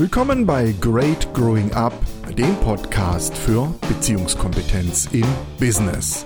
Willkommen bei Great Growing Up, dem Podcast für Beziehungskompetenz im Business.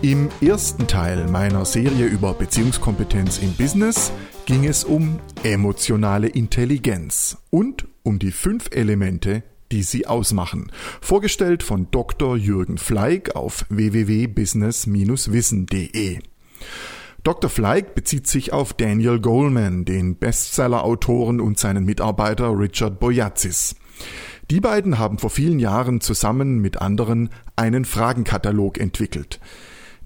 Im ersten Teil meiner Serie über Beziehungskompetenz im Business ging es um emotionale Intelligenz und um die fünf Elemente, die sie ausmachen. Vorgestellt von Dr. Jürgen Fleig auf www.business-wissen.de. Dr. Fleig bezieht sich auf Daniel Goleman, den Bestseller-Autoren und seinen Mitarbeiter Richard Boyatzis. Die beiden haben vor vielen Jahren zusammen mit anderen einen Fragenkatalog entwickelt.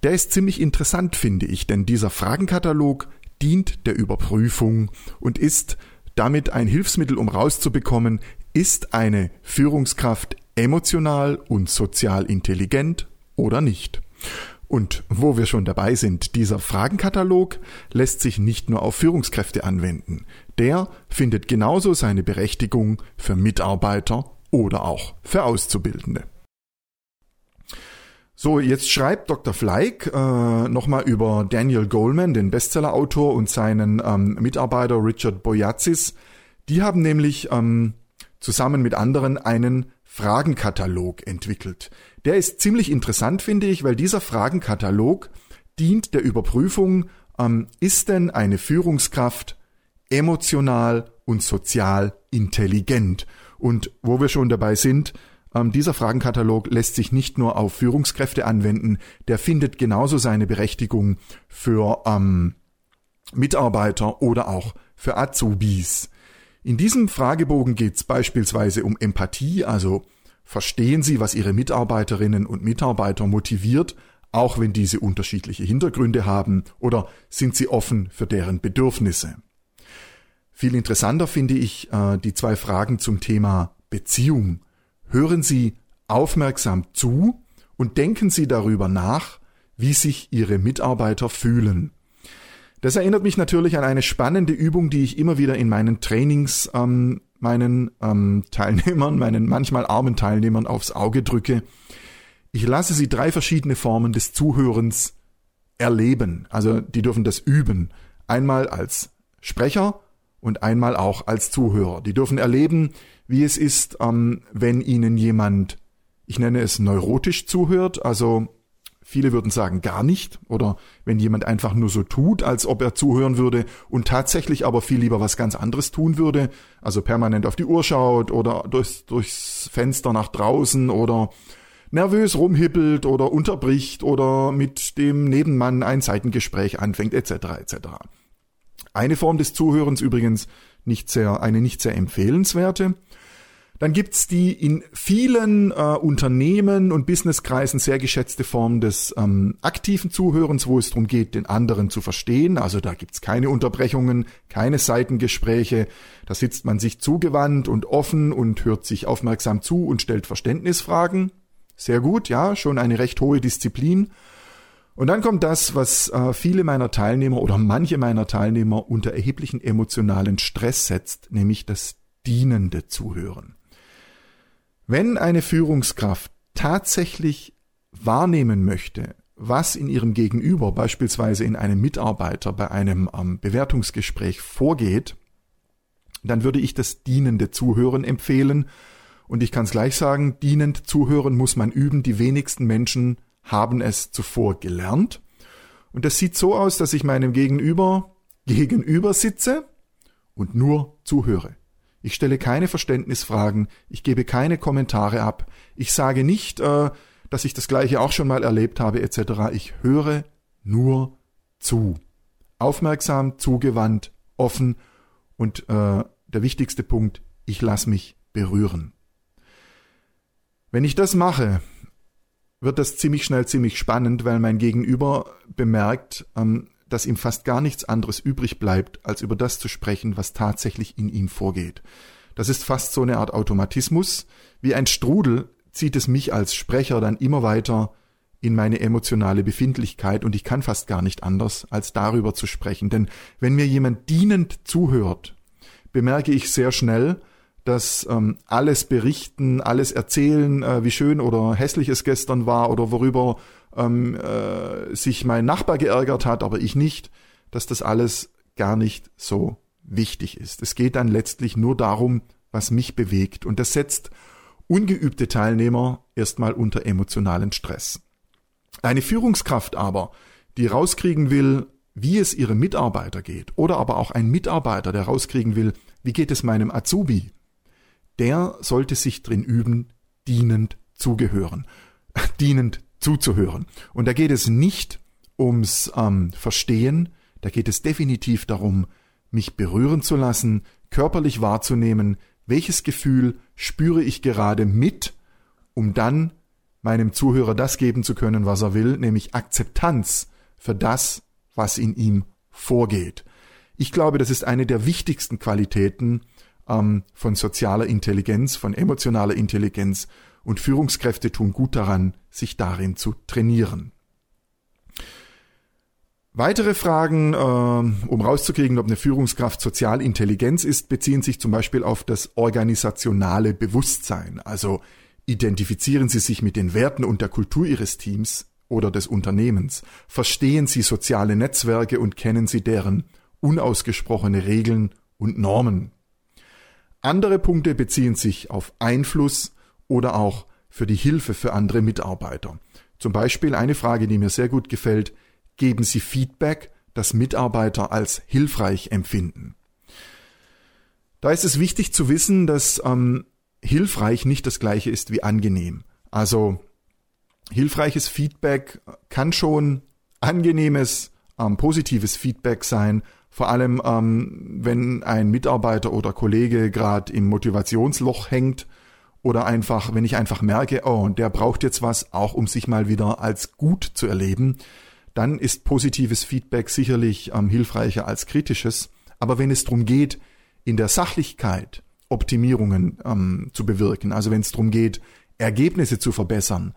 Der ist ziemlich interessant, finde ich, denn dieser Fragenkatalog dient der Überprüfung und ist damit ein Hilfsmittel, um rauszubekommen, ist eine Führungskraft emotional und sozial intelligent oder nicht. Und wo wir schon dabei sind, dieser Fragenkatalog lässt sich nicht nur auf Führungskräfte anwenden. Der findet genauso seine Berechtigung für Mitarbeiter oder auch für Auszubildende. So, jetzt schreibt Dr. Fleig äh, nochmal über Daniel Goleman, den Bestsellerautor, und seinen ähm, Mitarbeiter Richard Boyatzis. Die haben nämlich ähm, zusammen mit anderen einen Fragenkatalog entwickelt. Der ist ziemlich interessant, finde ich, weil dieser Fragenkatalog dient der Überprüfung, ähm, ist denn eine Führungskraft emotional und sozial intelligent? Und wo wir schon dabei sind, ähm, dieser Fragenkatalog lässt sich nicht nur auf Führungskräfte anwenden, der findet genauso seine Berechtigung für ähm, Mitarbeiter oder auch für Azubis. In diesem Fragebogen geht es beispielsweise um Empathie, also verstehen Sie, was Ihre Mitarbeiterinnen und Mitarbeiter motiviert, auch wenn diese unterschiedliche Hintergründe haben, oder sind Sie offen für deren Bedürfnisse? Viel interessanter finde ich äh, die zwei Fragen zum Thema Beziehung. Hören Sie aufmerksam zu und denken Sie darüber nach, wie sich Ihre Mitarbeiter fühlen. Das erinnert mich natürlich an eine spannende Übung, die ich immer wieder in meinen Trainings ähm, meinen ähm, Teilnehmern, meinen manchmal armen Teilnehmern aufs Auge drücke. Ich lasse sie drei verschiedene Formen des Zuhörens erleben. Also die dürfen das üben. Einmal als Sprecher und einmal auch als Zuhörer. Die dürfen erleben, wie es ist, ähm, wenn ihnen jemand, ich nenne es neurotisch zuhört, also Viele würden sagen gar nicht oder wenn jemand einfach nur so tut, als ob er zuhören würde und tatsächlich aber viel lieber was ganz anderes tun würde, also permanent auf die Uhr schaut oder durchs, durchs Fenster nach draußen oder nervös rumhippelt oder unterbricht oder mit dem Nebenmann ein Seitengespräch anfängt etc. etc. Eine Form des Zuhörens übrigens nicht sehr, eine nicht sehr empfehlenswerte. Dann gibt's die in vielen äh, Unternehmen und Businesskreisen sehr geschätzte Form des ähm, aktiven Zuhörens, wo es darum geht, den anderen zu verstehen. Also da gibt's keine Unterbrechungen, keine Seitengespräche. Da sitzt man sich zugewandt und offen und hört sich aufmerksam zu und stellt Verständnisfragen. Sehr gut, ja, schon eine recht hohe Disziplin. Und dann kommt das, was äh, viele meiner Teilnehmer oder manche meiner Teilnehmer unter erheblichen emotionalen Stress setzt, nämlich das dienende Zuhören. Wenn eine Führungskraft tatsächlich wahrnehmen möchte, was in ihrem Gegenüber, beispielsweise in einem Mitarbeiter bei einem ähm, Bewertungsgespräch vorgeht, dann würde ich das dienende Zuhören empfehlen. Und ich kann es gleich sagen, dienend zuhören muss man üben. Die wenigsten Menschen haben es zuvor gelernt. Und das sieht so aus, dass ich meinem Gegenüber gegenüber sitze und nur zuhöre. Ich stelle keine Verständnisfragen, ich gebe keine Kommentare ab, ich sage nicht, äh, dass ich das gleiche auch schon mal erlebt habe etc. Ich höre nur zu. Aufmerksam, zugewandt, offen und äh, der wichtigste Punkt, ich lasse mich berühren. Wenn ich das mache, wird das ziemlich schnell ziemlich spannend, weil mein Gegenüber bemerkt, ähm, dass ihm fast gar nichts anderes übrig bleibt, als über das zu sprechen, was tatsächlich in ihm vorgeht. Das ist fast so eine Art Automatismus. Wie ein Strudel zieht es mich als Sprecher dann immer weiter in meine emotionale Befindlichkeit und ich kann fast gar nicht anders, als darüber zu sprechen. Denn wenn mir jemand dienend zuhört, bemerke ich sehr schnell, dass ähm, alles berichten, alles erzählen, äh, wie schön oder hässlich es gestern war oder worüber ähm, äh, sich mein Nachbar geärgert hat, aber ich nicht, dass das alles gar nicht so wichtig ist. Es geht dann letztlich nur darum, was mich bewegt. Und das setzt ungeübte Teilnehmer erstmal unter emotionalen Stress. Eine Führungskraft aber, die rauskriegen will, wie es ihrem Mitarbeiter geht, oder aber auch ein Mitarbeiter, der rauskriegen will, wie geht es meinem Azubi, der sollte sich drin üben, dienend zugehören, dienend zuzuhören. Und da geht es nicht ums ähm, Verstehen, da geht es definitiv darum, mich berühren zu lassen, körperlich wahrzunehmen, welches Gefühl spüre ich gerade mit, um dann meinem Zuhörer das geben zu können, was er will, nämlich Akzeptanz für das, was in ihm vorgeht. Ich glaube, das ist eine der wichtigsten Qualitäten ähm, von sozialer Intelligenz, von emotionaler Intelligenz und Führungskräfte tun gut daran, sich darin zu trainieren. Weitere Fragen, äh, um rauszukriegen, ob eine Führungskraft sozial Intelligenz ist, beziehen sich zum Beispiel auf das organisationale Bewusstsein. Also identifizieren Sie sich mit den Werten und der Kultur Ihres Teams oder des Unternehmens. Verstehen Sie soziale Netzwerke und kennen Sie deren unausgesprochene Regeln und Normen. Andere Punkte beziehen sich auf Einfluss, oder auch für die Hilfe für andere Mitarbeiter. Zum Beispiel eine Frage, die mir sehr gut gefällt, geben Sie Feedback, das Mitarbeiter als hilfreich empfinden. Da ist es wichtig zu wissen, dass ähm, hilfreich nicht das gleiche ist wie angenehm. Also hilfreiches Feedback kann schon angenehmes, ähm, positives Feedback sein, vor allem ähm, wenn ein Mitarbeiter oder Kollege gerade im Motivationsloch hängt oder einfach, wenn ich einfach merke, oh, der braucht jetzt was, auch um sich mal wieder als gut zu erleben, dann ist positives Feedback sicherlich ähm, hilfreicher als kritisches. Aber wenn es darum geht, in der Sachlichkeit Optimierungen ähm, zu bewirken, also wenn es darum geht, Ergebnisse zu verbessern,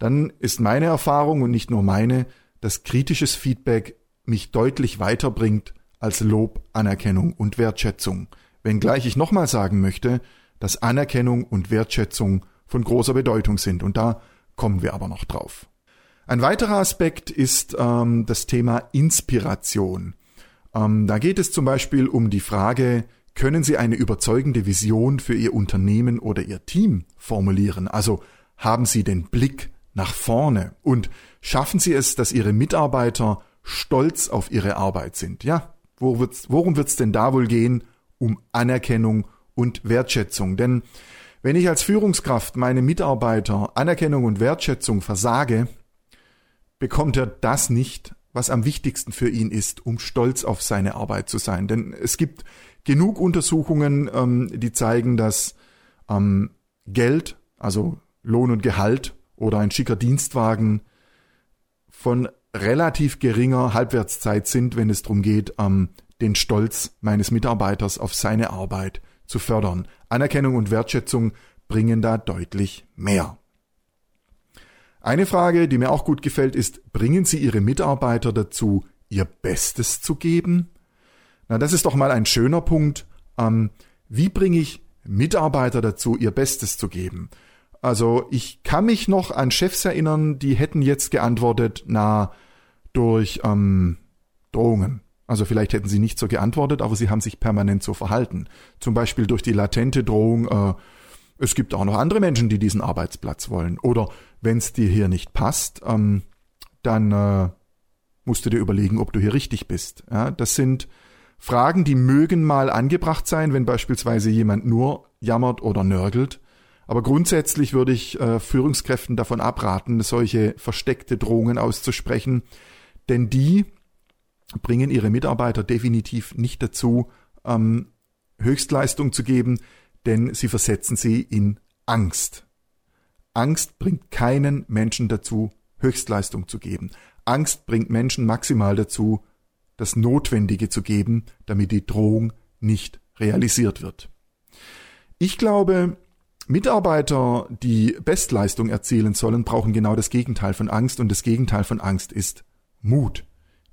dann ist meine Erfahrung und nicht nur meine, dass kritisches Feedback mich deutlich weiterbringt als Lob, Anerkennung und Wertschätzung. Wenngleich ich nochmal sagen möchte, dass Anerkennung und Wertschätzung von großer Bedeutung sind. Und da kommen wir aber noch drauf. Ein weiterer Aspekt ist ähm, das Thema Inspiration. Ähm, da geht es zum Beispiel um die Frage, können Sie eine überzeugende Vision für Ihr Unternehmen oder Ihr Team formulieren? Also haben Sie den Blick nach vorne und schaffen Sie es, dass Ihre Mitarbeiter stolz auf ihre Arbeit sind? Ja, worum wird es denn da wohl gehen? Um Anerkennung und Wertschätzung. Denn wenn ich als Führungskraft meine Mitarbeiter Anerkennung und Wertschätzung versage, bekommt er das nicht, was am wichtigsten für ihn ist, um stolz auf seine Arbeit zu sein. Denn es gibt genug Untersuchungen, ähm, die zeigen, dass ähm, Geld, also Lohn und Gehalt oder ein schicker Dienstwagen von relativ geringer Halbwertszeit sind, wenn es darum geht, ähm, den Stolz meines Mitarbeiters auf seine Arbeit zu fördern. Anerkennung und Wertschätzung bringen da deutlich mehr. Eine Frage, die mir auch gut gefällt, ist, bringen Sie Ihre Mitarbeiter dazu, ihr Bestes zu geben? Na, das ist doch mal ein schöner Punkt. Ähm, wie bringe ich Mitarbeiter dazu, ihr Bestes zu geben? Also ich kann mich noch an Chefs erinnern, die hätten jetzt geantwortet, na, durch ähm, Drohungen. Also vielleicht hätten sie nicht so geantwortet, aber sie haben sich permanent so verhalten. Zum Beispiel durch die latente Drohung, äh, es gibt auch noch andere Menschen, die diesen Arbeitsplatz wollen. Oder wenn es dir hier nicht passt, ähm, dann äh, musst du dir überlegen, ob du hier richtig bist. Ja, das sind Fragen, die mögen mal angebracht sein, wenn beispielsweise jemand nur jammert oder nörgelt. Aber grundsätzlich würde ich äh, Führungskräften davon abraten, solche versteckte Drohungen auszusprechen, denn die bringen ihre Mitarbeiter definitiv nicht dazu, ähm, Höchstleistung zu geben, denn sie versetzen sie in Angst. Angst bringt keinen Menschen dazu, Höchstleistung zu geben. Angst bringt Menschen maximal dazu, das Notwendige zu geben, damit die Drohung nicht realisiert wird. Ich glaube, Mitarbeiter, die Bestleistung erzielen sollen, brauchen genau das Gegenteil von Angst und das Gegenteil von Angst ist Mut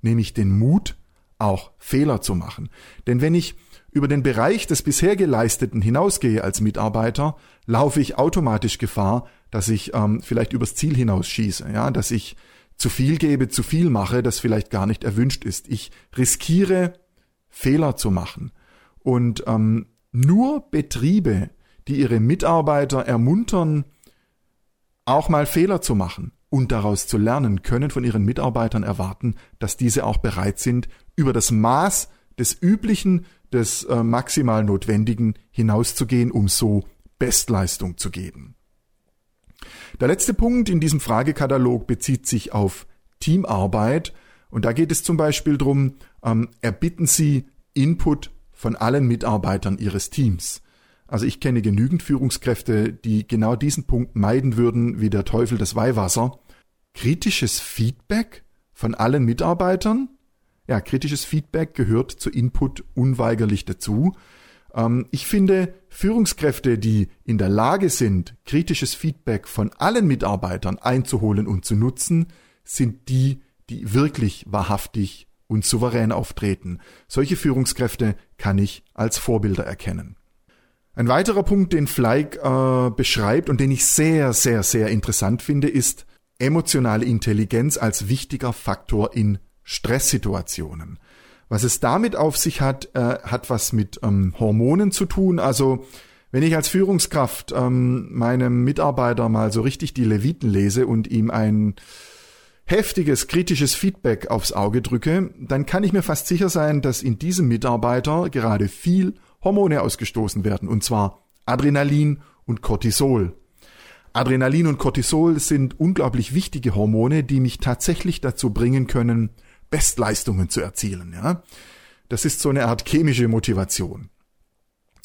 nämlich den Mut, auch Fehler zu machen. Denn wenn ich über den Bereich des bisher Geleisteten hinausgehe als Mitarbeiter, laufe ich automatisch Gefahr, dass ich ähm, vielleicht übers Ziel hinausschieße, ja, dass ich zu viel gebe, zu viel mache, das vielleicht gar nicht erwünscht ist. Ich riskiere Fehler zu machen. Und ähm, Nur Betriebe, die ihre Mitarbeiter ermuntern, auch mal Fehler zu machen und daraus zu lernen, können von ihren Mitarbeitern erwarten, dass diese auch bereit sind, über das Maß des Üblichen, des äh, maximal Notwendigen hinauszugehen, um so Bestleistung zu geben. Der letzte Punkt in diesem Fragekatalog bezieht sich auf Teamarbeit und da geht es zum Beispiel darum, ähm, erbitten Sie Input von allen Mitarbeitern Ihres Teams. Also ich kenne genügend Führungskräfte, die genau diesen Punkt meiden würden wie der Teufel das Weihwasser. Kritisches Feedback von allen Mitarbeitern? Ja, kritisches Feedback gehört zu Input unweigerlich dazu. Ähm, ich finde, Führungskräfte, die in der Lage sind, kritisches Feedback von allen Mitarbeitern einzuholen und zu nutzen, sind die, die wirklich wahrhaftig und souverän auftreten. Solche Führungskräfte kann ich als Vorbilder erkennen. Ein weiterer Punkt, den Fleig äh, beschreibt und den ich sehr, sehr, sehr interessant finde, ist emotionale Intelligenz als wichtiger Faktor in Stresssituationen. Was es damit auf sich hat, äh, hat was mit ähm, Hormonen zu tun. Also wenn ich als Führungskraft ähm, meinem Mitarbeiter mal so richtig die Leviten lese und ihm ein heftiges, kritisches Feedback aufs Auge drücke, dann kann ich mir fast sicher sein, dass in diesem Mitarbeiter gerade viel Hormone ausgestoßen werden, und zwar Adrenalin und Cortisol. Adrenalin und Cortisol sind unglaublich wichtige Hormone, die mich tatsächlich dazu bringen können, Bestleistungen zu erzielen. Ja? Das ist so eine Art chemische Motivation.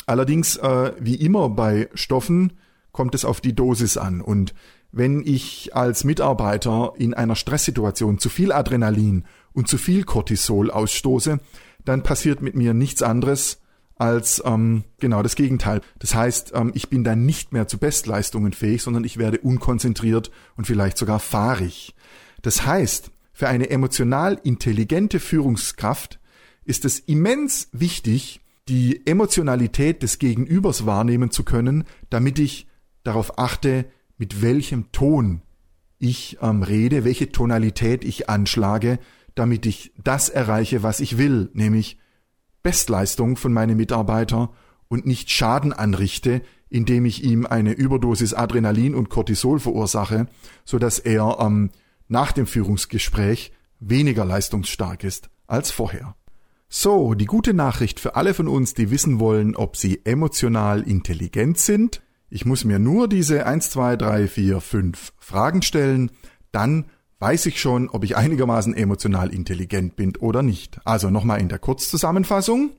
Allerdings, äh, wie immer bei Stoffen, kommt es auf die Dosis an. Und wenn ich als Mitarbeiter in einer Stresssituation zu viel Adrenalin und zu viel Cortisol ausstoße, dann passiert mit mir nichts anderes, als ähm, genau das Gegenteil. Das heißt, ähm, ich bin dann nicht mehr zu Bestleistungen fähig, sondern ich werde unkonzentriert und vielleicht sogar fahrig. Das heißt, für eine emotional intelligente Führungskraft ist es immens wichtig, die Emotionalität des Gegenübers wahrnehmen zu können, damit ich darauf achte, mit welchem Ton ich ähm, rede, welche Tonalität ich anschlage, damit ich das erreiche, was ich will, nämlich Bestleistung von meinem Mitarbeiter und nicht Schaden anrichte, indem ich ihm eine Überdosis Adrenalin und Cortisol verursache, so dass er ähm, nach dem Führungsgespräch weniger leistungsstark ist als vorher. So, die gute Nachricht für alle von uns, die wissen wollen, ob sie emotional intelligent sind. Ich muss mir nur diese 1, 2, 3, 4, 5 Fragen stellen, dann weiß ich schon, ob ich einigermaßen emotional intelligent bin oder nicht. Also nochmal in der Kurzzusammenfassung.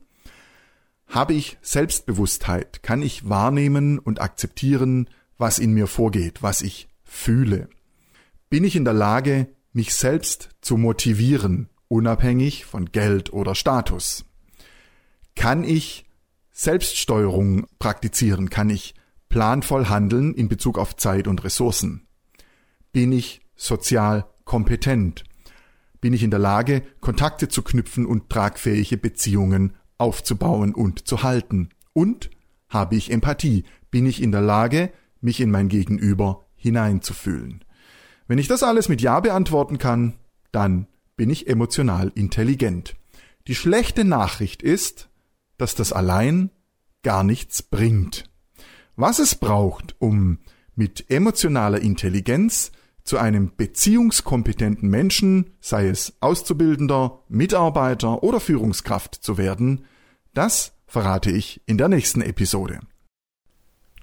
Habe ich Selbstbewusstheit? Kann ich wahrnehmen und akzeptieren, was in mir vorgeht, was ich fühle? Bin ich in der Lage, mich selbst zu motivieren, unabhängig von Geld oder Status? Kann ich Selbststeuerung praktizieren? Kann ich planvoll handeln in Bezug auf Zeit und Ressourcen? Bin ich sozial kompetent? Bin ich in der Lage, Kontakte zu knüpfen und tragfähige Beziehungen aufzubauen und zu halten? Und habe ich Empathie? Bin ich in der Lage, mich in mein Gegenüber hineinzufühlen? Wenn ich das alles mit Ja beantworten kann, dann bin ich emotional intelligent. Die schlechte Nachricht ist, dass das allein gar nichts bringt. Was es braucht, um mit emotionaler Intelligenz zu einem beziehungskompetenten Menschen, sei es Auszubildender, Mitarbeiter oder Führungskraft zu werden, das verrate ich in der nächsten Episode.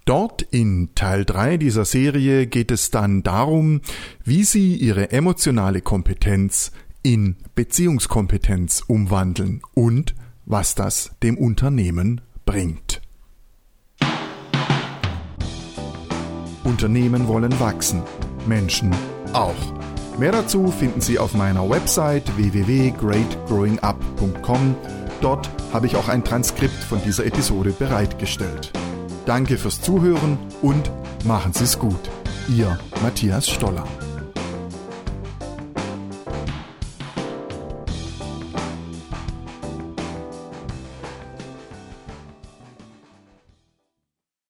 Dort in Teil 3 dieser Serie geht es dann darum, wie Sie Ihre emotionale Kompetenz in Beziehungskompetenz umwandeln und was das dem Unternehmen bringt. Unternehmen wollen wachsen, Menschen auch. Mehr dazu finden Sie auf meiner Website www.greatgrowingup.com. Dort habe ich auch ein Transkript von dieser Episode bereitgestellt. Danke fürs Zuhören und machen Sie es gut. Ihr Matthias Stoller.